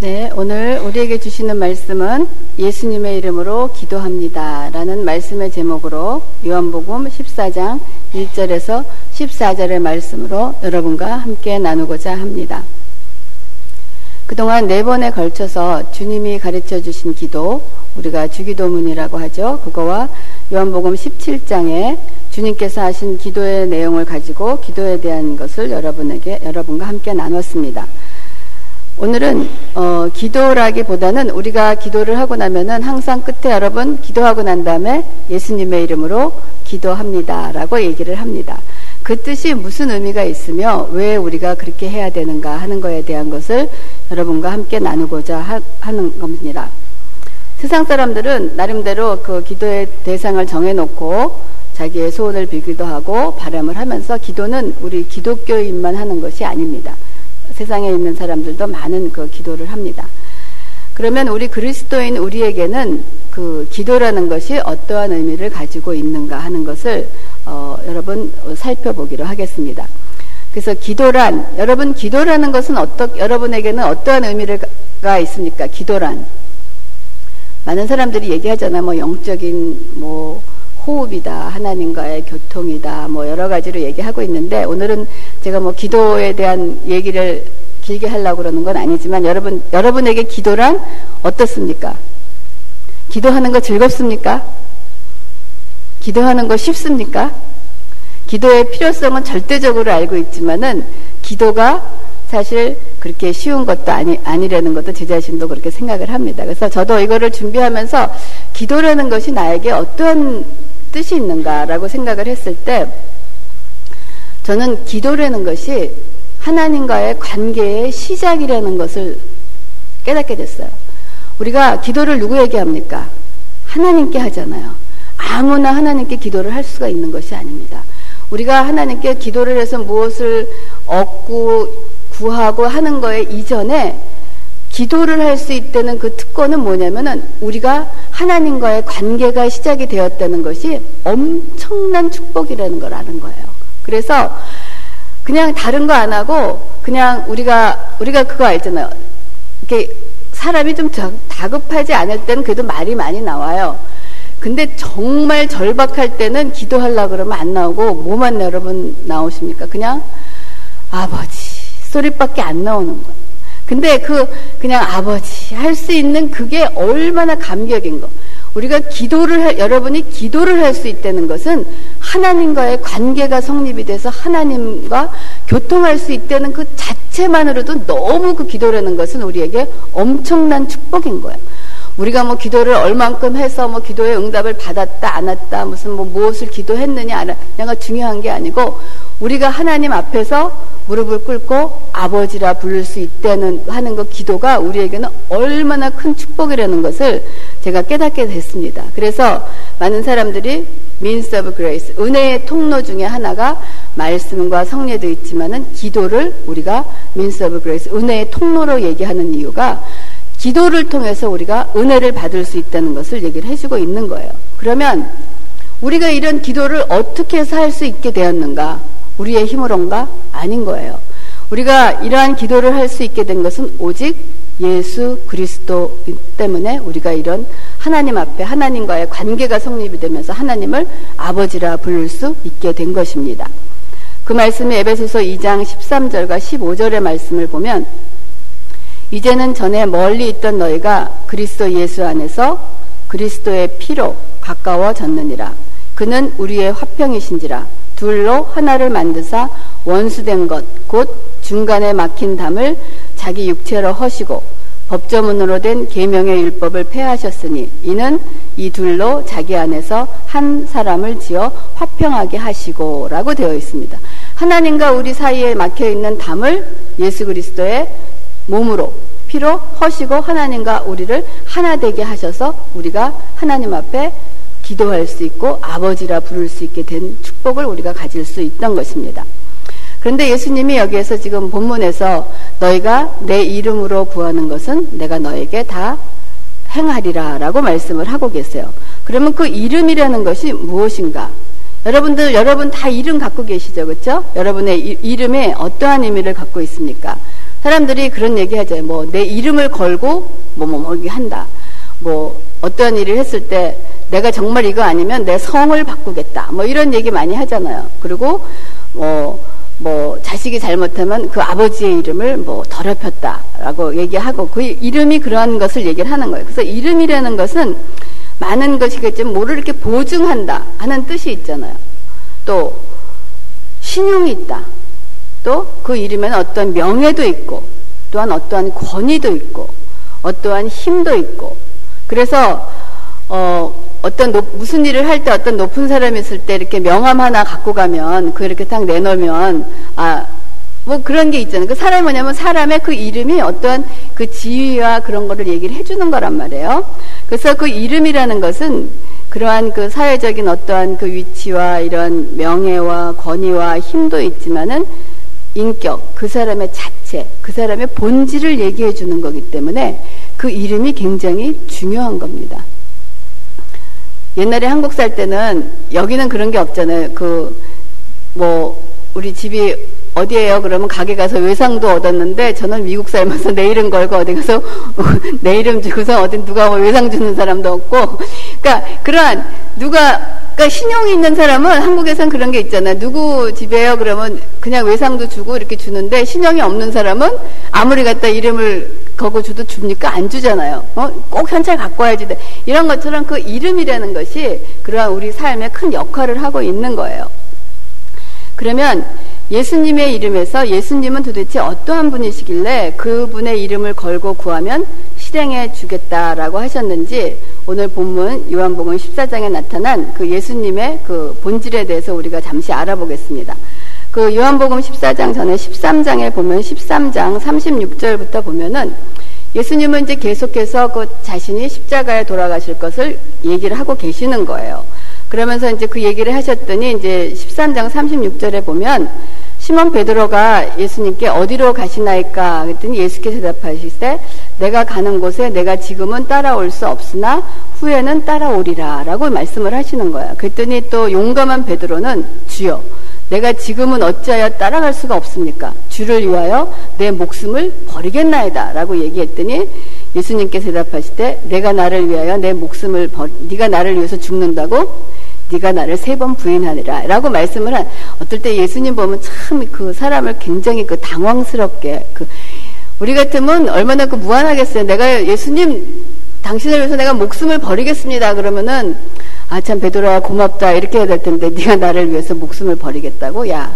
네, 오늘 우리에게 주시는 말씀은 예수님의 이름으로 기도합니다. 라는 말씀의 제목으로 요한복음 14장 1절에서 14절의 말씀으로 여러분과 함께 나누고자 합니다. 그동안 네 번에 걸쳐서 주님이 가르쳐 주신 기도, 우리가 주기도문이라고 하죠. 그거와 요한복음 17장에 주님께서 하신 기도의 내용을 가지고 기도에 대한 것을 여러분에게, 여러분과 함께 나눴습니다. 오늘은 어, 기도라기보다는 우리가 기도를 하고 나면은 항상 끝에 여러분 기도하고 난 다음에 예수님의 이름으로 기도합니다라고 얘기를 합니다. 그 뜻이 무슨 의미가 있으며 왜 우리가 그렇게 해야 되는가 하는 것에 대한 것을 여러분과 함께 나누고자 하, 는 겁니다. 세상 사람들은 나름대로 그 기도의 대상을 정해놓고 자기의 소원을 빌기도 하고 바람을 하면서 기도는 우리 기독교인만 하는 것이 아닙니다. 세상에 있는 사람들도 많은 그 기도를 합니다. 그러면 우리 그리스도인 우리에게는 그 기도라는 것이 어떠한 의미를 가지고 있는가 하는 것을 어, 여러분 살펴보기로 하겠습니다. 그래서 기도란 여러분 기도라는 것은 어떠 여러분에게는 어떠한 의미가 있습니까? 기도란 많은 사람들이 얘기하잖아. 뭐 영적인 뭐 호흡이다, 하나님과의 교통이다, 뭐 여러 가지로 얘기하고 있는데 오늘은 제가 뭐 기도에 대한 얘기를 길게 하려고 그러는 건 아니지만 여러분, 여러분에게 기도란 어떻습니까? 기도하는 거 즐겁습니까? 기도하는 거 쉽습니까? 기도의 필요성은 절대적으로 알고 있지만은 기도가 사실 그렇게 쉬운 것도 아니, 아니라는 것도 제 자신도 그렇게 생각을 합니다. 그래서 저도 이거를 준비하면서 기도라는 것이 나에게 어떤 뜻이 있는가라고 생각을 했을 때 저는 기도라는 것이 하나님과의 관계의 시작이라는 것을 깨닫게 됐어요. 우리가 기도를 누구에게 합니까? 하나님께 하잖아요. 아무나 하나님께 기도를 할 수가 있는 것이 아닙니다. 우리가 하나님께 기도를 해서 무엇을 얻고 구하고 하는 거에 이전에 기도를 할 수 있다는 그 특권은 뭐냐면은 우리가 하나님과의 관계가 시작이 되었다는 것이 엄청난 축복이라는 걸 아는 거예요. 그래서 그냥 다른 거 안 하고 그냥 우리가 우리가 그거 알잖아요. 이렇게 사람이 좀 다급하지 않을 때는 그래도 말이 많이 나와요. 근데 정말 절박할 때는 기도하려고 그러면 안 나오고 뭐만 여러분 나오십니까? 그냥 아버지 소리밖에 안 나오는 거예요. 근데 그 그냥 아버지 할 수 있는 그게 얼마나 감격인 거. 우리가 기도를 할, 여러분이 기도를 할 수 있다는 것은 하나님과의 관계가 성립이 돼서 하나님과 교통할 수 있다는 그 자체만으로도 너무 그 기도라는 것은 우리에게 엄청난 축복인 거예요. 우리가 뭐 기도를 얼만큼 해서 뭐 기도의 응답을 받았다 안 왔다 무슨 뭐 무엇을 기도했느냐 안 했냐가 중요한 게 아니고 우리가 하나님 앞에서 무릎을 꿇고 아버지라 부를 수 있다는 하는 그 기도가 우리에게는 얼마나 큰 축복이라는 것을 제가 깨닫게 됐습니다. 그래서 많은 사람들이 means of grace 은혜의 통로 중에 하나가 말씀과 성례도 있지만은 기도를 우리가 means of grace 은혜의 통로로 얘기하는 이유가 기도를 통해서 우리가 은혜를 받을 수 있다는 것을 얘기를 해주고 있는 거예요. 그러면 우리가 이런 기도를 어떻게 할수 있게 되었는가? 우리의 힘으로인가? 아닌 거예요. 우리가 이러한 기도를 할 수 있게 된 것은 오직 예수 그리스도 때문에 우리가 이런 하나님 앞에 하나님과의 관계가 성립이 되면서 하나님을 아버지라 부를 수 있게 된 것입니다. 그 말씀이 에베소서 2장 13절과 15절의 말씀을 보면 이제는 전에 멀리 있던 너희가 그리스도 예수 안에서 그리스도의 피로 가까워졌느니라. 그는 우리의 화평이신지라. 둘로 하나를 만드사 원수된 것, 곧 중간에 막힌 담을 자기 육체로 허시고 법조문으로 된 계명의 율법을 폐하셨으니 이는 이 둘로 자기 안에서 한 사람을 지어 화평하게 하시고라고 되어 있습니다. 하나님과 우리 사이에 막혀 있는 담을 예수 그리스도의 몸으로 피로 허시고 하나님과 우리를 하나 되게 하셔서 우리가 하나님 앞에 기도할 수 있고 아버지라 부를 수 있게 된 축복을 우리가 가질 수 있던 것입니다. 그런데 예수님이 여기에서 지금 본문에서 너희가 내 이름으로 구하는 것은 내가 너에게 다 행하리라 라고 말씀을 하고 계세요. 그러면 그 이름이라는 것이 무엇인가? 여러분들, 여러분 다 이름 갖고 계시죠? 그렇죠? 여러분의 이, 이름에 어떠한 의미를 갖고 있습니까? 사람들이 그런 얘기 하죠. 뭐, 내 이름을 걸고, 뭐, 뭐, 뭐, 한다. 뭐, 어떤 일을 했을 때, 내가 정말 이거 아니면 내 성을 바꾸겠다. 뭐, 이런 얘기 많이 하잖아요. 그리고, 뭐, 뭐, 자식이 잘못하면 그 아버지의 이름을 뭐, 더럽혔다라고 얘기하고, 그 이름이 그러한 것을 얘기를 하는 거예요. 그래서 이름이라는 것은 많은 것이겠지만, 뭐를 이렇게 보증한다 하는 뜻이 있잖아요. 또, 신용이 있다. 또 그 이름에는 어떤 명예도 있고 또한 어떠한 권위도 있고 어떠한 힘도 있고 그래서 어 어떤 높, 무슨 일을 할 때 어떤 높은 사람이 있을 때 이렇게 명함 하나 갖고 가면 그 이렇게 딱 내놓으면 아 뭐 그런 게 있잖아요. 그 사람이 뭐냐면 사람의 그 이름이 어떠한 그 지위와 그런 거를 얘기를 해주는 거란 말이에요. 그래서 그 이름이라는 것은 그러한 그 사회적인 어떠한 그 위치와 이런 명예와 권위와 힘도 있지만은 인격, 그 사람의 자체, 그 사람의 본질을 얘기해 주는 거기 때문에 그 이름이 굉장히 중요한 겁니다. 옛날에 한국 살 때는 여기는 그런 게 없잖아요. 그, 뭐, 우리 집이 어디에요? 그러면 가게 가서 외상도 얻었는데 저는 미국 살면서 내 이름 걸고 어디 가서 내 이름 주고서 어디 누가 뭐 외상 주는 사람도 없고 그러니까 그러한 누가 그러니까 신용이 있는 사람은 한국에선 그런 게 있잖아요. 누구 집에요? 그러면 그냥 외상도 주고 이렇게 주는데 신용이 없는 사람은 아무리 갖다 이름을 거고 주도 줍니까? 안 주잖아요. 어? 꼭 현찰 갖고 와야지. 이런 것처럼 그 이름이라는 것이 그러한 우리 삶에 큰 역할을 하고 있는 거예요. 그러면 예수님의 이름에서 예수님은 도대체 어떠한 분이시길래 그분의 이름을 걸고 구하면 실행해 주겠다라고 하셨는지 오늘 본문 요한복음 14장에 나타난 그 예수님의 그 본질에 대해서 우리가 잠시 알아보겠습니다. 그 요한복음 14장 전에 13장에 보면 13장 36절부터 보면은 예수님은 이제 계속해서 그 자신이 십자가에 돌아가실 것을 얘기를 하고 계시는 거예요. 그러면서 이제 그 얘기를 하셨더니 이제 13장 36절에 보면 시몬 베드로가 예수님께 어디로 가시나이까 그랬더니 예수께서 대답하시되 내가 가는 곳에 내가 지금은 따라올 수 없으나 후에는 따라오리라 라고 말씀을 하시는 거야. 그랬더니 또 용감한 베드로는 주여 내가 지금은 어찌하여 따라갈 수가 없습니까? 주를 위하여 내 목숨을 버리겠나이다 라고 얘기했더니 예수님께서 대답하시되 내가 나를 위하여 내 목숨을 버, 네가 나를 위해서 죽는다고 네가 나를 세 번 부인하니라 라고 말씀을 한 어떨 때 예수님 보면 참 그 사람을 굉장히 그 당황스럽게 그 우리 같으면 얼마나 그 무한하겠어요. 내가 예수님 당신을 위해서 내가 목숨을 버리겠습니다. 그러면은 아 참 베드로야 고맙다 이렇게 해야 될 텐데 네가 나를 위해서 목숨을 버리겠다고 야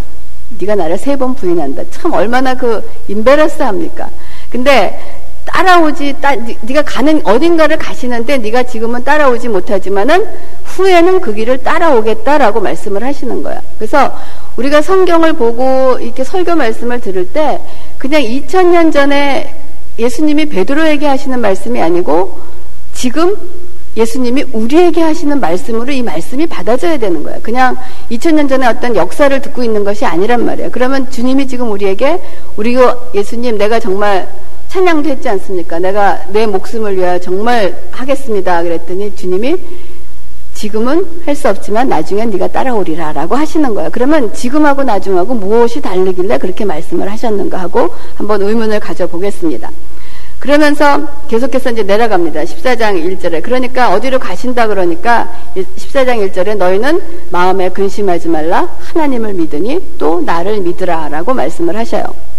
네가 나를 세 번 부인한다. 참 얼마나 그 인베러스합니까? 근데 따라오지 따, 네가 가는 어딘가를 가시는데 네가 지금은 따라오지 못하지만은 후에는 그 길을 따라오겠다라고 말씀을 하시는 거야. 그래서 우리가 성경을 보고 이렇게 설교 말씀을 들을 때 그냥 2000년 전에 예수님이 베드로에게 하시는 말씀이 아니고 지금 예수님이 우리에게 하시는 말씀으로 이 말씀이 받아져야 되는 거예요. 그냥 2000년 전에 어떤 역사를 듣고 있는 것이 아니란 말이에요. 그러면 주님이 지금 우리에게 우리가 예수님 내가 정말 찬양도 했지 않습니까? 내가 내 목숨을 위하여 정말 하겠습니다. 그랬더니 주님이 지금은 할 수 없지만 나중엔 네가 따라오리라 라고 하시는 거예요. 그러면 지금하고 나중하고 무엇이 다르길래 그렇게 말씀을 하셨는가 하고 한번 의문을 가져보겠습니다. 그러면서 계속해서 이제 내려갑니다. 14장 1절에. 그러니까 어디로 가신다 그러니까 14장 1절에 너희는 마음에 근심하지 말라 하나님을 믿으니 또 나를 믿으라 라고 말씀을 하셔요.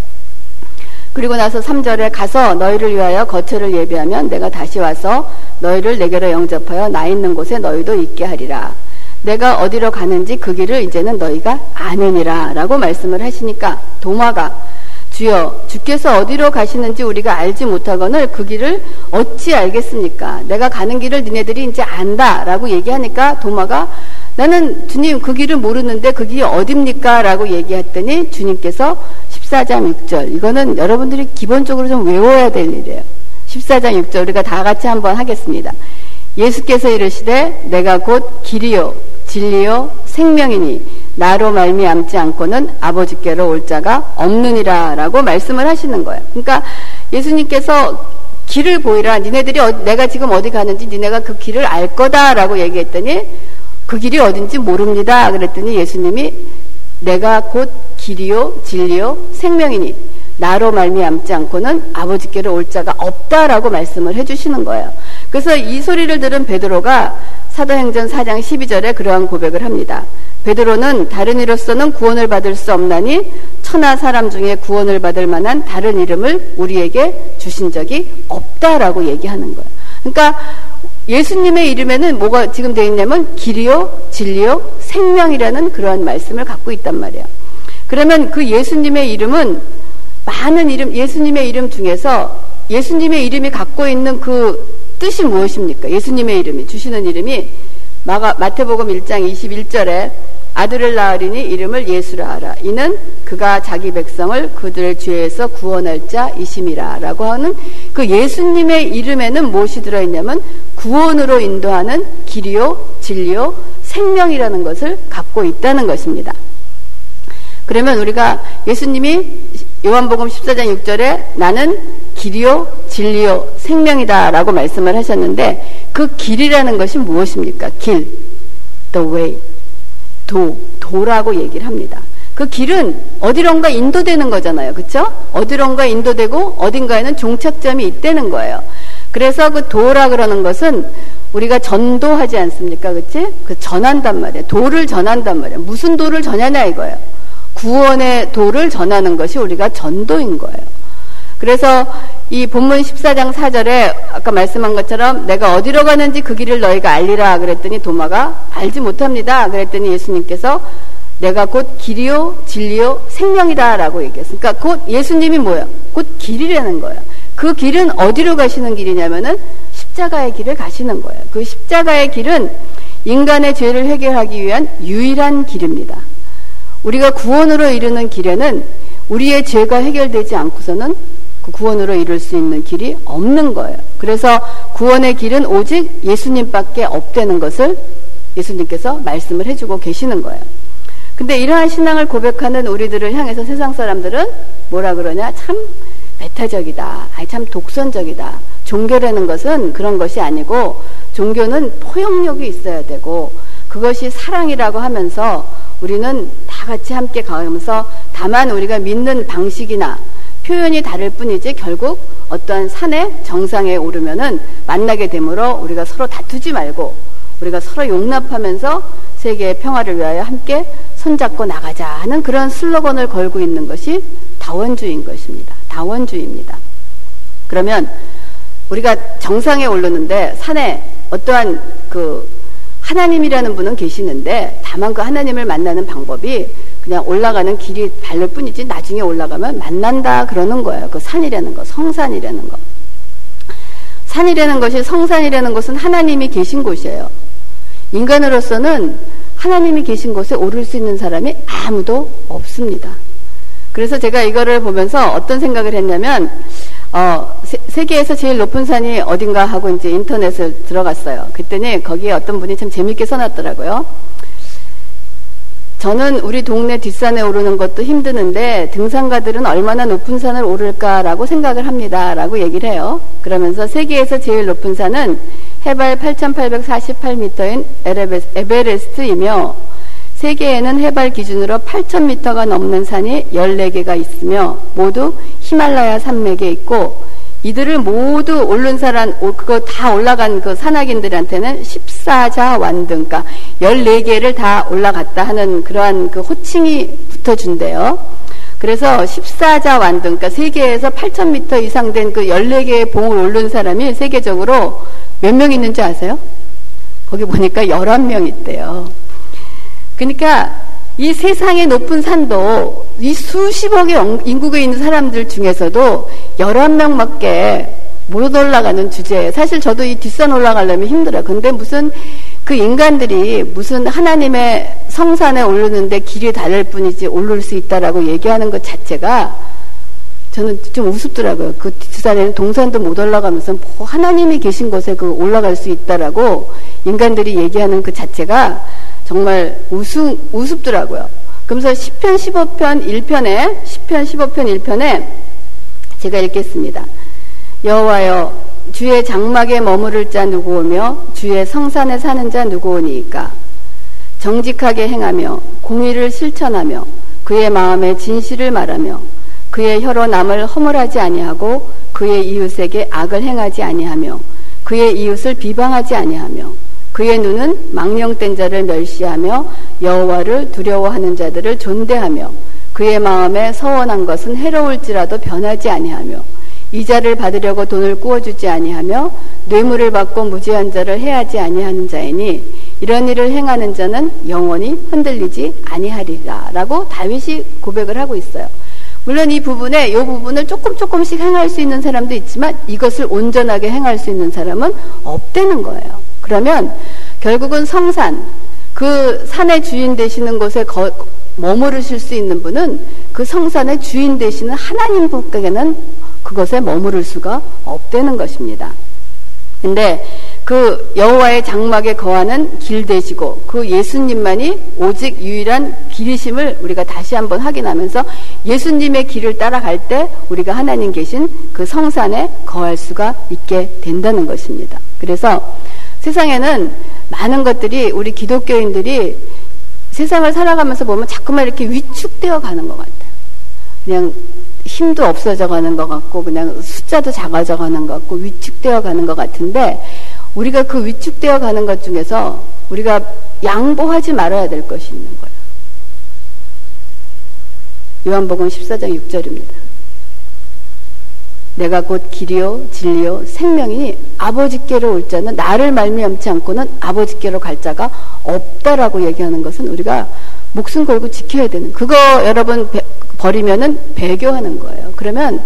그리고 나서 3절에 가서 너희를 위하여 거처를 예비하면 내가 다시 와서 너희를 내게로 영접하여 나 있는 곳에 너희도 있게 하리라. 내가 어디로 가는지 그 길을 이제는 너희가 아느니라 라고 말씀을 하시니까 도마가 주여 주께서 어디로 가시는지 우리가 알지 못하거늘 그 길을 어찌 알겠습니까? 내가 가는 길을 니네들이 이제 안다 라고 얘기하니까 도마가 나는 주님 그 길을 모르는데 그 길이 어딥니까? 라고 얘기했더니 주님께서 14장 6절. 이거는 여러분들이 기본적으로 좀 외워야 될 일이에요. 14장 6절 우리가 다 같이 한번 하겠습니다. 예수께서 이르시되 내가 곧 길이요 진리요 생명이니 나로 말미암지 않고는 아버지께로 올 자가 없느니라라고 말씀을 하시는 거예요. 그러니까 예수님께서 길을 보이라 니네들이 어, 내가 지금 어디 가는지 니네가 그 길을 알 거다라고 얘기했더니 그 길이 어딘지 모릅니다. 그랬더니 예수님이 내가 곧 길이요 진리요 생명이니 나로 말미암지 않고는 아버지께로 올 자가 없다라고 말씀을 해주시는 거예요. 그래서 이 소리를 들은 베드로가 사도행전 4장 12절에 그러한 고백을 합니다. 베드로는 다른 이로서는 구원을 받을 수 없나니 천하 사람 중에 구원을 받을 만한 다른 이름을 우리에게 주신 적이 없다라고 얘기하는 거예요. 그러니까 예수님의 이름에는 뭐가 지금 되어 있냐면 길이요, 진리요, 생명이라는 그러한 말씀을 갖고 있단 말이에요. 그러면 그 예수님의 이름은 많은 이름, 예수님의 이름 중에서 예수님의 이름이 갖고 있는 그 뜻이 무엇입니까? 예수님의 이름이, 주시는 이름이 마가, 마태복음 1장 21절에 아들을 낳으리니 이름을 예수라 하라. 이는 그가 자기 백성을 그들 죄에서 구원할 자이심이라. 라고 하는 그 예수님의 이름에는 무엇이 들어있냐면 구원으로 인도하는 길이요, 진리요, 생명이라는 것을 갖고 있다는 것입니다. 그러면 우리가 예수님이 요한복음 14장 6절에 나는 길이요, 진리요, 생명이다 라고 말씀을 하셨는데 그 길이라는 것이 무엇입니까? 길, the way. 도, 도라고 얘기를 합니다. 그 길은 어디론가 인도되는 거잖아요. 그쵸? 어디론가 인도되고 어딘가에는 종착점이 있다는 거예요. 그래서 그 도라 그러는 것은 우리가 전도하지 않습니까? 그치? 그 전한단 말이에요. 도를 전한단 말이에요. 무슨 도를 전하냐 이거예요. 구원의 도를 전하는 것이 우리가 전도인 거예요. 그래서 이 본문 14장 4절에 아까 말씀한 것처럼 내가 어디로 가는지 그 길을 너희가 알리라 그랬더니 도마가 알지 못합니다. 그랬더니 예수님께서 내가 곧 길이요 진리요 생명이다라고 얘기했어요. 그러니까 곧 예수님이 뭐예요? 곧 길이라는 거예요. 그 길은 어디로 가시는 길이냐면은 십자가의 길을 가시는 거예요. 그 십자가의 길은 인간의 죄를 해결하기 위한 유일한 길입니다. 우리가 구원으로 이르는 길에는 우리의 죄가 해결되지 않고서는 그 구원으로 이룰 수 있는 길이 없는 거예요. 그래서 구원의 길은 오직 예수님밖에 없다는 것을 예수님께서 말씀을 해주고 계시는 거예요. 근데 이러한 신앙을 고백하는 우리들을 향해서 세상 사람들은 뭐라 그러냐? 참 배타적이다. 아니, 참 독선적이다. 종교라는 것은 그런 것이 아니고 종교는 포용력이 있어야 되고 그것이 사랑이라고 하면서 우리는 다 같이 함께 가면서 다만 우리가 믿는 방식이나 표현이 다를 뿐이지 결국 어떠한 산의 정상에 오르면은 만나게 되므로 우리가 서로 다투지 말고 우리가 서로 용납하면서 세계의 평화를 위하여 함께 손잡고 나가자 하는 그런 슬로건을 걸고 있는 것이 다원주의인 것입니다. 다원주의입니다. 그러면 우리가 정상에 오르는데 산에 어떠한 그 하나님이라는 분은 계시는데 다만 그 하나님을 만나는 방법이 그냥 올라가는 길이 발를 뿐이지 나중에 올라가면 만난다 그러는 거예요. 그 산이라는 거, 성산이라는 거. 산이라는 것이 성산이라는 것은 하나님이 계신 곳이에요. 인간으로서는 하나님이 계신 곳에 오를 수 있는 사람이 아무도 없습니다. 그래서 제가 이거를 보면서 어떤 생각을 했냐면, 어, 세, 계에서 제일 높은 산이 어딘가 하고 이제 인터넷을 들어갔어요. 그랬더니 거기에 어떤 분이 참 재밌게 써놨더라고요. 저는 우리 동네 뒷산에 오르는 것도 힘드는데 등산가들은 얼마나 높은 산을 오를까라고 생각을 합니다. 라고 얘기를 해요. 그러면서 세계에서 제일 높은 산은 해발 8,848m인 에베레스트이며 세계에는 해발 기준으로 8,000m가 넘는 산이 14개가 있으며 모두 히말라야 산맥에 있고 이들을 모두 오른 사람, 그거 다 올라간 그 산악인들한테는 14자 완등, 그러니까 14개를 다 올라갔다 하는 그러한 그 호칭이 붙어 준대요. 그래서 14자 완등, 그러니까 세계에서 8,000m 이상 된 그 14개의 봉을 오른 사람이 세계적으로 몇 명 있는지 아세요? 거기 보니까 11명 있대요. 그러니까 이 세상의 높은 산도 이 수십억의 인구가 있는 사람들 중에서도 11명밖에 못 올라가는 주제에 사실 저도 이 뒷산 올라가려면 힘들어요. 근데 무슨 그 인간들이 무슨 하나님의 성산에 오르는데 길이 다를 뿐이지 오를 수 있다라고 얘기하는 것 자체가 저는 좀 우습더라고요. 그 뒷산에는 동산도 못 올라가면서 뭐 하나님이 계신 곳에 그 올라갈 수 있다라고 인간들이 얘기하는 그 자체가 정말 우승, 우습더라고요. 그러면서 10편 15편 1편에 10편 15편 1편에 제가 읽겠습니다. 여호와여 주의 장막에 머무를 자 누구 오며 주의 성산에 사는 자 누구 오니이까 정직하게 행하며 공의를 실천하며 그의 마음에 진실을 말하며 그의 혀로 남을 허물하지 아니하고 그의 이웃에게 악을 행하지 아니하며 그의 이웃을 비방하지 아니하며 그의 눈은 망령된 자를 멸시하며 여호와를 두려워하는 자들을 존대하며 그의 마음에 서원한 것은 해로울지라도 변하지 아니하며 이자를 받으려고 돈을 꾸어주지 아니하며 뇌물을 받고 무지한 자를 해하지 아니하는 자이니 이런 일을 행하는 자는 영원히 흔들리지 아니하리라라고 다윗이 고백을 하고 있어요. 물론 이 부분에 이 부분을 조금 조금씩 행할 수 있는 사람도 있지만 이것을 온전하게 행할 수 있는 사람은 없다는 거예요. 그러면 결국은 성산 그 산의 주인 되시는 곳에 거, 머무르실 수 있는 분은 그 성산의 주인 되시는 하나님 분께는 그것에 머무를 수가 없다는 것입니다. 근데 그 여호와의 장막에 거하는 길 되시고 그 예수님만이 오직 유일한 길이심을 우리가 다시 한번 확인하면서 예수님의 길을 따라갈 때 우리가 하나님 계신 그 성산에 거할 수가 있게 된다는 것입니다. 그래서 세상에는 많은 것들이 우리 기독교인들이 세상을 살아가면서 보면 자꾸만 이렇게 위축되어 가는 것 같아요. 그냥 힘도 없어져 가는 것 같고 그냥 숫자도 작아져 가는 것 같고 위축되어 가는 것 같은데 우리가 그 위축되어 가는 것 중에서 우리가 양보하지 말아야 될 것이 있는 거예요. 요한복음 14장 6절입니다. 내가 곧 길이요 진리요 생명이니 아버지께로 올 자는 나를 말미암지 않고는 아버지께로 갈 자가 없다라고 얘기하는 것은 우리가 목숨 걸고 지켜야 되는 그거 여러분 버리면은 배교하는 거예요. 그러면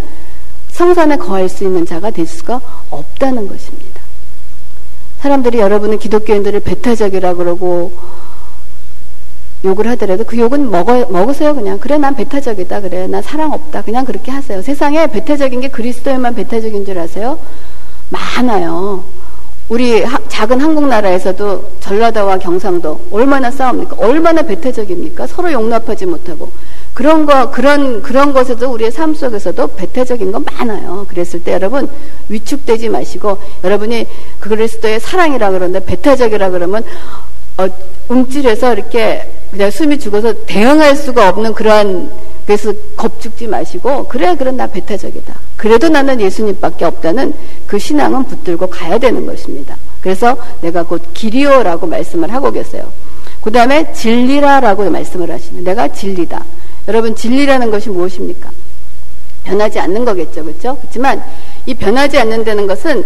성산에 거할 수 있는 자가 될 수가 없다는 것입니다. 사람들이 여러분은 기독교인들을 배타적이라 그러고 욕을 하더라도 그 욕은 먹어, 먹으세요, 그냥. 그래, 난 배타적이다. 그래, 난 사랑 없다. 그냥 그렇게 하세요. 세상에 배타적인 게 그리스도에만 배타적인 줄 아세요? 많아요. 우리 하, 작은 한국 나라에서도 전라도와 경상도 얼마나 싸웁니까? 얼마나 배타적입니까? 서로 용납하지 못하고. 그런 거, 그런, 그런 것에도 우리의 삶 속에서도 배타적인 건 많아요. 그랬을 때 여러분 위축되지 마시고 여러분이 그 그리스도의 사랑이라 그러는데 배타적이라 그러면 어, 움찔해서 이렇게 그냥 숨이 죽어서 대응할 수가 없는 그러한 그래서 겁죽지 마시고 그래 그래 나 배타적이다. 그래도 나는 예수님밖에 없다는 그 신앙은 붙들고 가야 되는 것입니다. 그래서 내가 곧 길이요라고 말씀을 하고 계세요. 그 다음에 진리라라고 말씀을 하시는 내가 진리다. 여러분 진리라는 것이 무엇입니까? 변하지 않는 거겠죠, 그렇죠? 그렇지만 이 변하지 않는다는 것은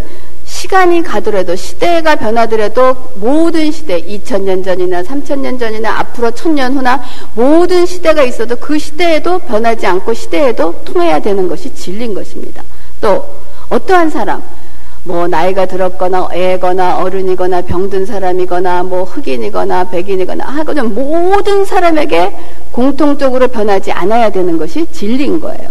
시간이 가더라도 시대가 변하더라도 모든 시대 2000년 전이나 3000년 전이나 앞으로 1000년 후나 모든 시대가 있어도 그 시대에도 변하지 않고 시대에도 통해야 되는 것이 진리인 것입니다. 또 어떠한 사람 뭐 나이가 들었거나 애거나 어른이거나 병든 사람이거나 뭐 흑인이거나 백인이거나 하거든 모든 사람에게 공통적으로 변하지 않아야 되는 것이 진리인 거예요.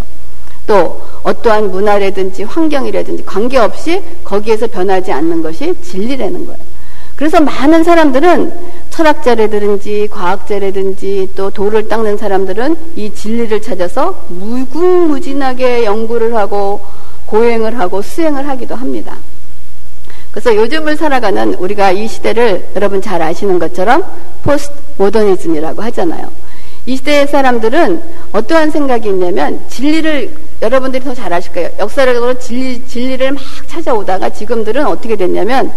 또 어떠한 문화라든지 환경이라든지 관계없이 거기에서 변하지 않는 것이 진리라는 거예요. 그래서 많은 사람들은 철학자라든지 과학자라든지 또 돌을 닦는 사람들은 이 진리를 찾아서 무궁무진하게 연구를 하고 고행을 하고 수행을 하기도 합니다. 그래서 요즘을 살아가는 우리가 이 시대를 여러분 잘 아시는 것처럼 포스트 모더니즘이라고 하잖아요. 이 시대의 사람들은 어떠한 생각이 있냐면 진리를 여러분들이 더 잘 아실 거예요. 역사적으로 진리, 진리를 막 찾아오다가 지금들은 어떻게 됐냐면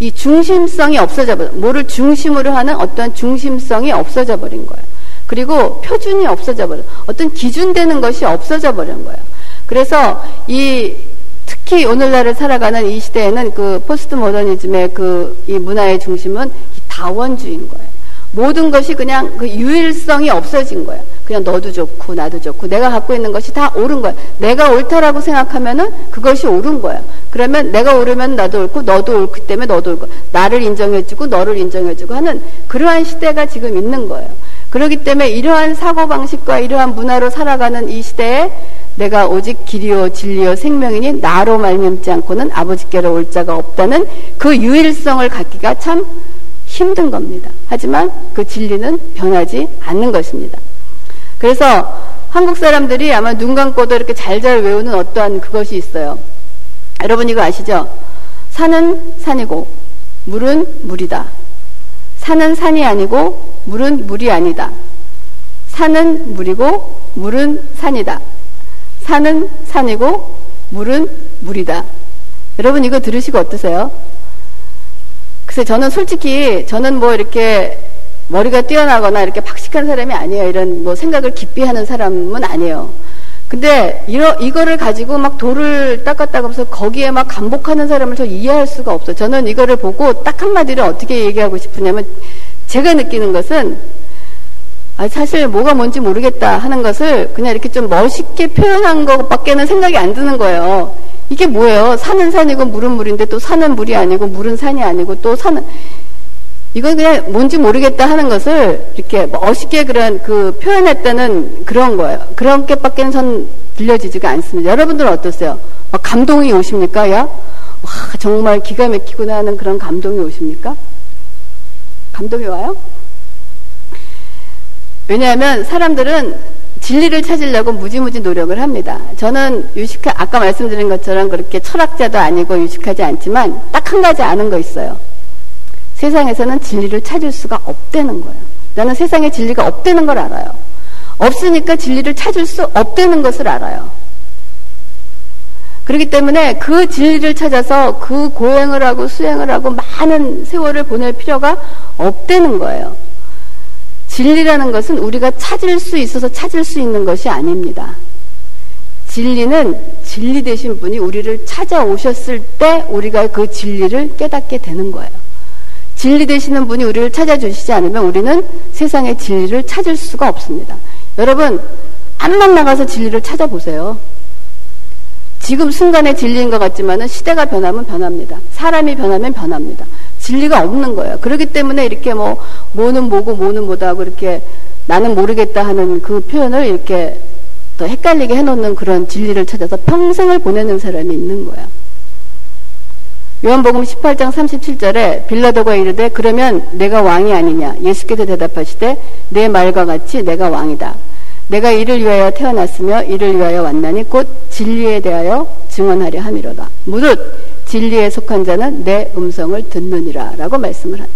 이 중심성이 없어져 버려. 뭐를 중심으로 하는 어떤 중심성이 없어져 버린 거예요. 그리고 표준이 없어져 버려. 어떤 기준되는 것이 없어져 버린 거예요. 그래서 이 특히 오늘날을 살아가는 이 시대에는 그 포스트 모더니즘의 그 이 문화의 중심은 다원주의인 거예요. 모든 것이 그냥 그 유일성이 없어진 거예요. 그냥 너도 좋고 나도 좋고 내가 갖고 있는 것이 다 옳은 거야. 내가 옳다라고 생각하면은 그것이 옳은 거야. 그러면 내가 옳으면 나도 옳고 너도 옳기 때문에 너도 옳고 나를 인정해주고 너를 인정해주고 하는 그러한 시대가 지금 있는 거예요. 그렇기 때문에 이러한 사고 방식과 이러한 문화로 살아가는 이 시대에 내가 오직 길이요 진리요 생명이니 나로 말미암지 않고는 아버지께로 올 자가 없다는 그 유일성을 갖기가 참 힘든 겁니다. 하지만 그 진리는 변하지 않는 것입니다. 그래서 한국 사람들이 아마 눈 감고도 이렇게 잘잘 외우는 어떠한 그것이 있어요. 여러분 이거 아시죠? 산은 산이고 물은 물이다. 산은 산이 아니고 물은 물이 아니다. 산은 물이고 물은 산이다. 산은 산이고 물은 물이다. 여러분 이거 들으시고 어떠세요? 글쎄 저는 솔직히 저는 뭐 이렇게 머리가 뛰어나거나 이렇게 박식한 사람이 아니에요. 이런 뭐 생각을 깊이 하는 사람은 아니에요. 근데 이러, 이거를 가지고 막 돌을 닦았다고 해서 거기에 막 감복하는 사람을 저 이해할 수가 없어요. 저는 이거를 보고 딱 한마디로 어떻게 얘기하고 싶으냐면 제가 느끼는 것은 아, 사실 뭐가 뭔지 모르겠다 하는 것을 그냥 이렇게 좀 멋있게 표현한 것밖에는 생각이 안 드는 거예요. 이게 뭐예요? 산은 산이고 물은 물인데 또 산은 물이 아니고 물은 산이 아니고 또 산은 이건 그냥 뭔지 모르겠다 하는 것을 이렇게 멋있게 그런 그 표현했다는 그런 거예요. 그런 게밖에는 전 들려지지가 않습니다. 여러분들은 어떠세요? 막 감동이 오십니까? 야, 와 정말 기가 막히구나 하는 그런 감동이 오십니까? 감동이 와요? 왜냐하면 사람들은 진리를 찾으려고 무지무지 노력을 합니다. 저는 유식하, 아까 말씀드린 것처럼 그렇게 철학자도 아니고 유식하지 않지만 딱 한 가지 아는 거 있어요. 세상에서는 진리를 찾을 수가 없다는 거예요. 나는 세상에 진리가 없다는 걸 알아요. 없으니까 진리를 찾을 수 없다는 것을 알아요. 그렇기 때문에 그 진리를 찾아서 그 고행을 하고 수행을 하고 많은 세월을 보낼 필요가 없다는 거예요. 진리라는 것은 우리가 찾을 수 있어서 찾을 수 있는 것이 아닙니다. 진리는 진리 되신 분이 우리를 찾아오셨을 때 우리가 그 진리를 깨닫게 되는 거예요. 진리 되시는 분이 우리를 찾아주시지 않으면 우리는 세상의 진리를 찾을 수가 없습니다. 여러분, 암만 나가서 진리를 찾아보세요. 지금 순간의 진리인 것 같지만 시대가 변하면 변합니다. 사람이 변하면 변합니다. 진리가 없는 거예요. 그렇기 때문에 이렇게 뭐 뭐는 뭐고 뭐는 뭐다 하고 이렇게 나는 모르겠다 하는 그 표현을 이렇게 더 헷갈리게 해놓는 그런 진리를 찾아서 평생을 보내는 사람이 있는 거야. 요한복음 18장 37절에 빌라도가 이르되 그러면 내가 왕이 아니냐 예수께서 대답하시되 내 말과 같이 내가 왕이다. 내가 이를 위하여 태어났으며 이를 위하여 왔나니 곧 진리에 대하여 증언하려 함이로다. 무릇 진리에 속한 자는 내 음성을 듣느니라 라고 말씀을 한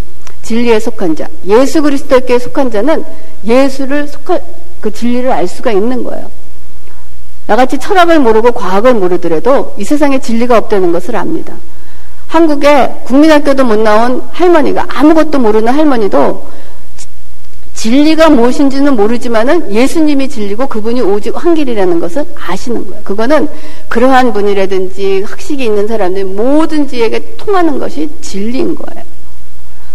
진리에 속한 자 예수 그리스도께 속한 자는 예수를 속한 그 진리를 알 수가 있는 거예요. 나같이 철학을 모르고 과학을 모르더라도 이 세상에 진리가 없다는 것을 압니다. 한국에 국민학교도 못 나온 할머니가 아무것도 모르는 할머니도 진리가 무엇인지는 모르지만은 예수님이 진리고 그분이 오직 한 길이라는 것을 아시는 거예요. 그거는 그러한 분이라든지 학식이 있는 사람들 뭐든지에게 통하는 것이 진리인 거예요.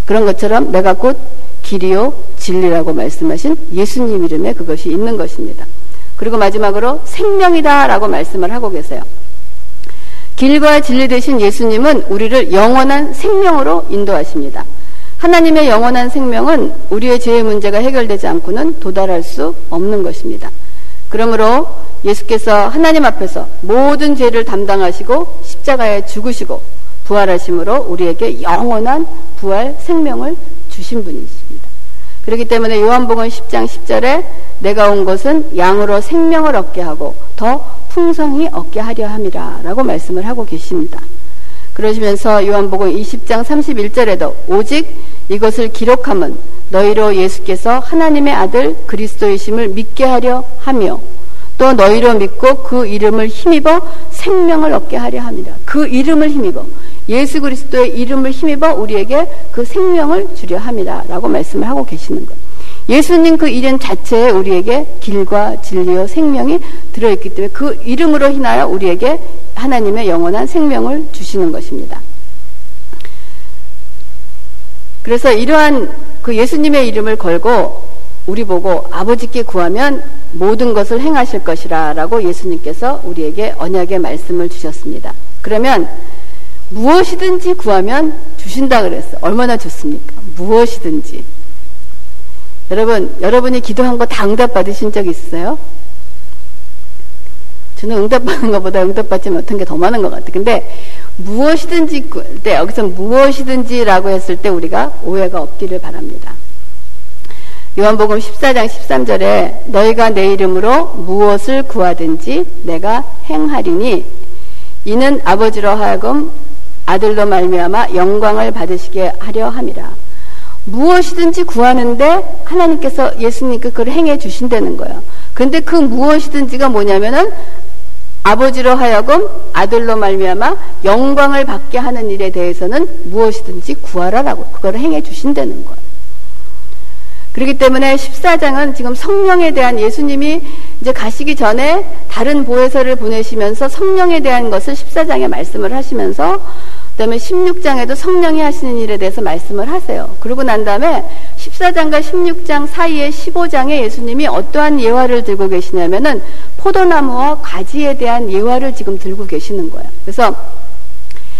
그런 것처럼 내가 곧 길이요 진리라고 말씀하신 예수님 이름에 그것이 있는 것입니다. 그리고 마지막으로 생명이다라고 말씀을 하고 계세요. 길과 진리 되신 예수님은 우리를 영원한 생명으로 인도하십니다. 하나님의 영원한 생명은 우리의 죄의 문제가 해결되지 않고는 도달할 수 없는 것입니다. 그러므로 예수께서 하나님 앞에서 모든 죄를 담당하시고 십자가에 죽으시고 부활하심으로 우리에게 영원한 부활 생명을 주신 분이십니다. 그렇기 때문에 요한복음 10장 10절에 내가 온 것은 양으로 생명을 얻게 하고 더 풍성히 얻게 하려 함이라 라고 말씀을 하고 계십니다. 그러시면서 요한복음 20장 31절에도 오직 이것을 기록함은 너희로 예수께서 하나님의 아들 그리스도이심을 믿게 하려 하며 또 너희로 믿고 그 이름을 힘입어 생명을 얻게 하려 합니다. 그 이름을 힘입어 예수 그리스도의 이름을 힘입어 우리에게 그 생명을 주려 합니다. 라고 말씀을 하고 계시는 것. 예수님 그 이름 자체에 우리에게 길과 진리와 생명이 들어있기 때문에 그 이름으로 인하여 우리에게 하나님의 영원한 생명을 주시는 것입니다. 그래서 이러한 그 예수님의 이름을 걸고 우리 보고 아버지께 구하면 모든 것을 행하실 것이라 라고 예수님께서 우리에게 언약의 말씀을 주셨습니다. 그러면 무엇이든지 구하면 주신다 그랬어요. 얼마나 좋습니까? 무엇이든지. 여러분, 여러분이 기도한 거 다 응답 받으신 적 있으세요? 저는 응답받는 것보다 응답받지 못한 게 더 많은 것 같아요. 근데 무엇이든지 때 여기서 무엇이든지라고 했을 때 우리가 오해가 없기를 바랍니다. 요한복음 14장 13절에 너희가 내 이름으로 무엇을 구하든지 내가 행하리니 이는 아버지로 하여금 아들로 말미암아 영광을 받으시게 하려 함이라. 무엇이든지 구하는데 하나님께서 예수님께 그걸 행해 주신다는 거예요. 근데 그 무엇이든지가 뭐냐면은 아버지로 하여금 아들로 말미암아 영광을 받게 하는 일에 대해서는 무엇이든지 구하라라고 그거를 행해 주신다는 거예요. 그렇기 때문에 14장은 지금 성령에 대한 예수님이 이제 가시기 전에 다른 보혜서를 보내시면서 성령에 대한 것을 14장에 말씀을 하시면서 그다음에 16장에도 성령이 하시는 일에 대해서 말씀을 하세요. 그러고 난 다음에 14장과 16장 사이에 15장에 예수님이 어떠한 예화를 들고 계시냐면은 포도나무와 가지에 대한 예화를 지금 들고 계시는 거예요. 그래서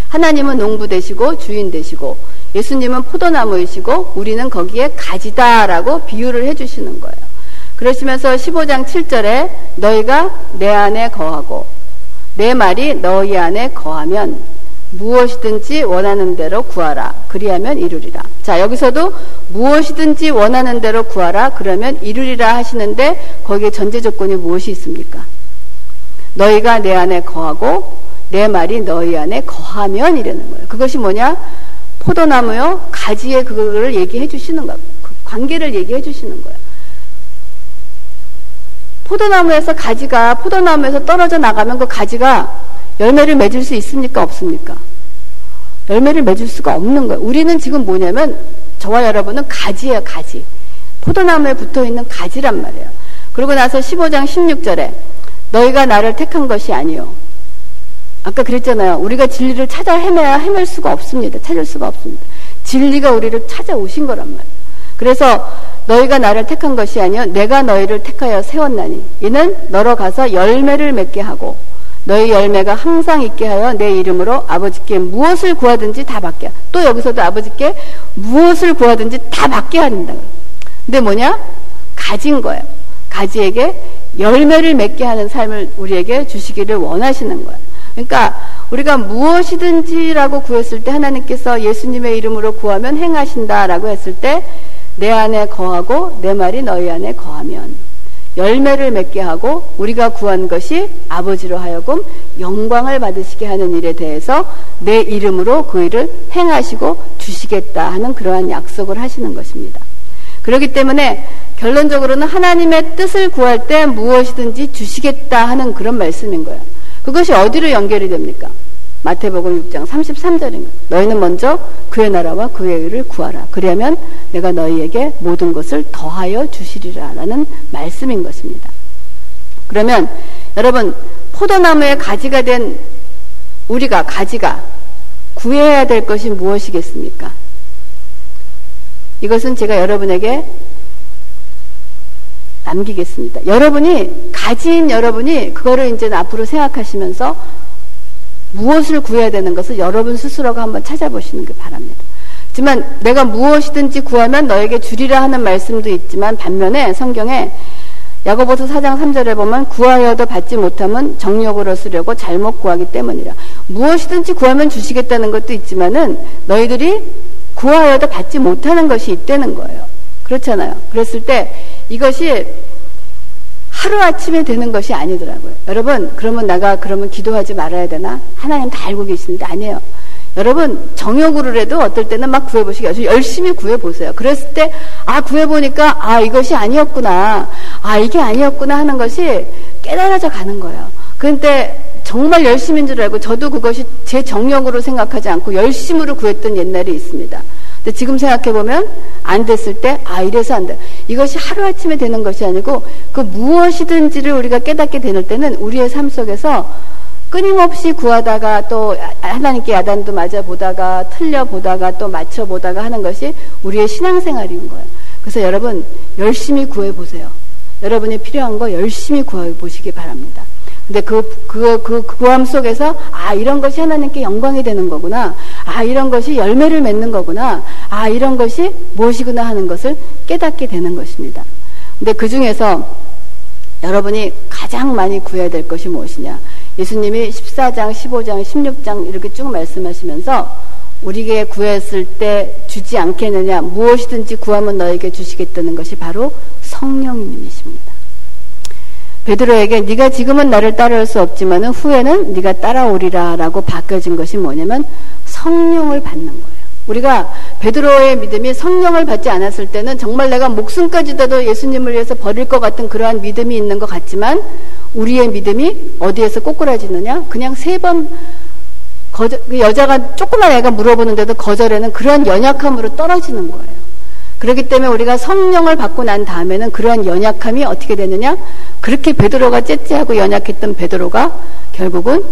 하나님은 농부 되시고 주인 되시고 예수님은 포도나무이시고 우리는 거기에 가지다라고 비유를 해주시는 거예요. 그러시면서 15장 7절에 너희가 내 안에 거하고 내 말이 너희 안에 거하면 무엇이든지 원하는 대로 구하라. 그리하면 이루리라. 자, 여기서도 무엇이든지 원하는 대로 구하라. 그러면 이루리라 하시는데 거기에 전제 조건이 무엇이 있습니까? 너희가 내 안에 거하고 내 말이 너희 안에 거하면 이라는 거예요. 그것이 뭐냐? 포도나무요. 가지의 그거를 얘기해 주시는 거예요. 그 관계를 얘기해 주시는 거예요. 포도나무에서 가지가 포도나무에서 떨어져 나가면 그 가지가 열매를 맺을 수 있습니까? 없습니까? 열매를 맺을 수가 없는 거예요. 우리는 지금 뭐냐면 저와 여러분은 가지예요, 가지. 포도나무에 붙어 있는 가지란 말이에요. 그러고 나서 15장 16절에 너희가 나를 택한 것이 아니요. 아까 그랬잖아요. 우리가 진리를 찾아 헤매야 헤맬 수가 없습니다. 찾을 수가 없습니다. 진리가 우리를 찾아오신 거란 말이에요. 그래서 너희가 나를 택한 것이 아니요 내가 너희를 택하여 세웠나니 이는 너로 가서 열매를 맺게 하고 너희 열매가 항상 있게 하여 내 이름으로 아버지께 무엇을 구하든지 다 받게. 또 여기서도 아버지께 무엇을 구하든지 다 받게 한다. 근데 뭐냐? 가진 거예요. 가지에게 열매를 맺게 하는 삶을 우리에게 주시기를 원하시는 거예요. 그러니까 우리가 무엇이든지라고 구했을 때 하나님께서 예수님의 이름으로 구하면 행하신다라고 했을 때 내 안에 거하고 내 말이 너희 안에 거하면 열매를 맺게 하고 우리가 구한 것이 아버지로 하여금 영광을 받으시게 하는 일에 대해서 내 이름으로 그 일을 행하시고 주시겠다 하는 그러한 약속을 하시는 것입니다. 그렇기 때문에 결론적으로는 하나님의 뜻을 구할 때 무엇이든지 주시겠다 하는 그런 말씀인 거예요. 그것이 어디로 연결이 됩니까? 마태복음 6장 33절입니다. 너희는 먼저 그의 나라와 그의 의를 구하라. 그리하면 내가 너희에게 모든 것을 더하여 주시리라 라는 말씀인 것입니다. 그러면 여러분 포도나무의 가지가 된 우리가 가지가 구해야 될 것이 무엇이겠습니까? 이것은 제가 여러분에게 남기겠습니다. 여러분이 가진 여러분이 그거를 이제 앞으로 생각하시면서 무엇을 구해야 되는 것을 여러분 스스로가 한번 찾아보시는 게 바랍니다. 하지만 내가 무엇이든지 구하면 너에게 주리라 하는 말씀도 있지만 반면에 성경에 야고보서 4장 3절에 보면 구하여도 받지 못하면 정욕으로 쓰려고 잘못 구하기 때문이라. 무엇이든지 구하면 주시겠다는 것도 있지만은 너희들이 구하여도 받지 못하는 것이 있다는 거예요. 그렇잖아요. 그랬을 때 이것이 하루아침에 되는 것이 아니더라고요. 여러분, 그러면 내가 그러면 기도하지 말아야 되나? 하나님 다 알고 계시는데 아니에요. 여러분, 정욕으로라도 어떨 때는 막 구해보시기 아주 열심히 구해보세요. 그랬을 때, 아, 구해보니까, 아, 이것이 아니었구나. 아, 이게 아니었구나 하는 것이 깨달아져 가는 거예요. 그런데 정말 열심인 줄 알고 저도 그것이 제 정력으로 생각하지 않고 열심으로 구했던 옛날이 있습니다. 근데 지금 생각해보면 안 됐을 때, 아, 이래서 안 돼. 이것이 하루아침에 되는 것이 아니고 그 무엇이든지를 우리가 깨닫게 되는 때는 우리의 삶 속에서 끊임없이 구하다가 또 하나님께 야단도 맞아보다가 틀려보다가 또 맞춰보다가 하는 것이 우리의 신앙생활인 거예요. 그래서 여러분 열심히 구해보세요. 여러분이 필요한 거 열심히 구해보시기 바랍니다. 근데 그, 그, 그, 그 구함 속에서, 아, 이런 것이 하나님께 영광이 되는 거구나. 아, 이런 것이 열매를 맺는 거구나. 아, 이런 것이 무엇이구나 하는 것을 깨닫게 되는 것입니다. 근데 그 중에서 여러분이 가장 많이 구해야 될 것이 무엇이냐. 예수님이 14장, 15장, 16장 이렇게 쭉 말씀하시면서 우리에게 구했을 때 주지 않겠느냐. 무엇이든지 구하면 너에게 주시겠다는 것이 바로 성령님이십니다. 베드로에게 네가 지금은 나를 따라올 수 없지만은 후에는 네가 따라오리라라고 바뀌어진 것이 뭐냐면 성령을 받는 거예요. 우리가 베드로의 믿음이 성령을 받지 않았을 때는 정말 내가 목숨까지도 예수님을 위해서 버릴 것 같은 그러한 믿음이 있는 것 같지만 우리의 믿음이 어디에서 꼬꾸라지느냐? 그냥 세번 거절, 그 여자가 조그만 애가 물어보는데도 거절에는 그러한 연약함으로 떨어지는 거예요. 그렇기 때문에 우리가 성령을 받고 난 다음에는 그러한 연약함이 어떻게 되느냐? 그렇게 베드로가 째째하고 연약했던 베드로가 결국은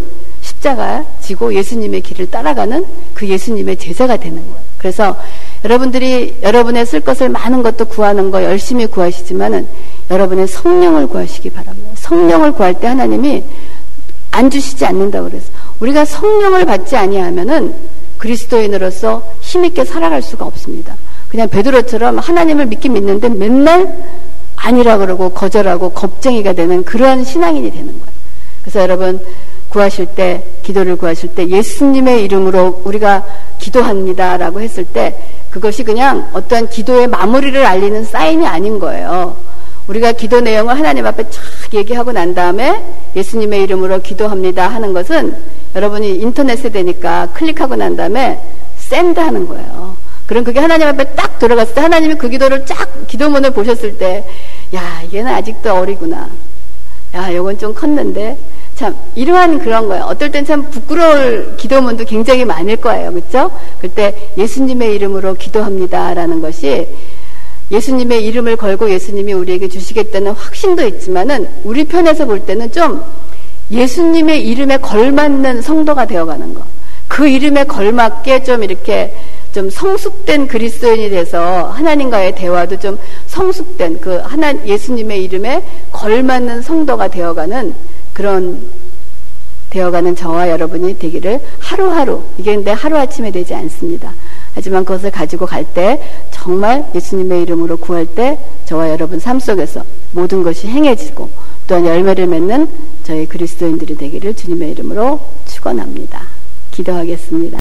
십자가 지고 예수님의 길을 따라가는 그 예수님의 제자가 되는 거예요. 그래서 여러분들이 여러분의 쓸 것을 많은 것도 구하는 거 열심히 구하시지만은 여러분의 성령을 구하시기 바랍니다. 성령을 구할 때 하나님이 안 주시지 않는다고 그래서 우리가 성령을 받지 아니하면은 그리스도인으로서 힘있게 살아갈 수가 없습니다. 그냥 베드로처럼 하나님을 믿긴 믿는데 맨날 아니라 그러고 거절하고 겁쟁이가 되는 그러한 신앙인이 되는 거예요. 그래서 여러분 구하실 때 기도를 구하실 때 예수님의 이름으로 우리가 기도합니다라고 했을 때 그것이 그냥 어떠한 기도의 마무리를 알리는 사인이 아닌 거예요. 우리가 기도 내용을 하나님 앞에 쫙 얘기하고 난 다음에 예수님의 이름으로 기도합니다 하는 것은 여러분이 인터넷에 되니까 클릭하고 난 다음에 send 하는 거예요. 그럼 그게 하나님 앞에 딱 들어갔을 때 하나님이 그 기도를 쫙 기도문을 보셨을 때 야, 얘는 아직도 어리구나. 야, 요건 좀 컸는데. 참, 이러한 그런 거예요. 어떨 땐 참 부끄러울 기도문도 굉장히 많을 거예요. 그쵸? 그때 예수님의 이름으로 기도합니다 라는 것이 예수님의 이름을 걸고 예수님이 우리에게 주시겠다는 확신도 있지만은 우리 편에서 볼 때는 좀 예수님의 이름에 걸맞는 성도가 되어가는 거. 그 이름에 걸맞게 좀 이렇게 좀 성숙된 그리스도인이 돼서 하나님과의 대화도 좀 성숙된 그 하나 예수님의 이름에 걸맞는 성도가 되어가는 그런 되어가는 저와 여러분이 되기를 하루하루 이게 근데 하루 아침에 되지 않습니다. 하지만 그것을 가지고 갈 때 정말 예수님의 이름으로 구할 때 저와 여러분 삶 속에서 모든 것이 행해지고 또한 열매를 맺는 저희 그리스도인들이 되기를 주님의 이름으로 축원합니다. 기도하겠습니다.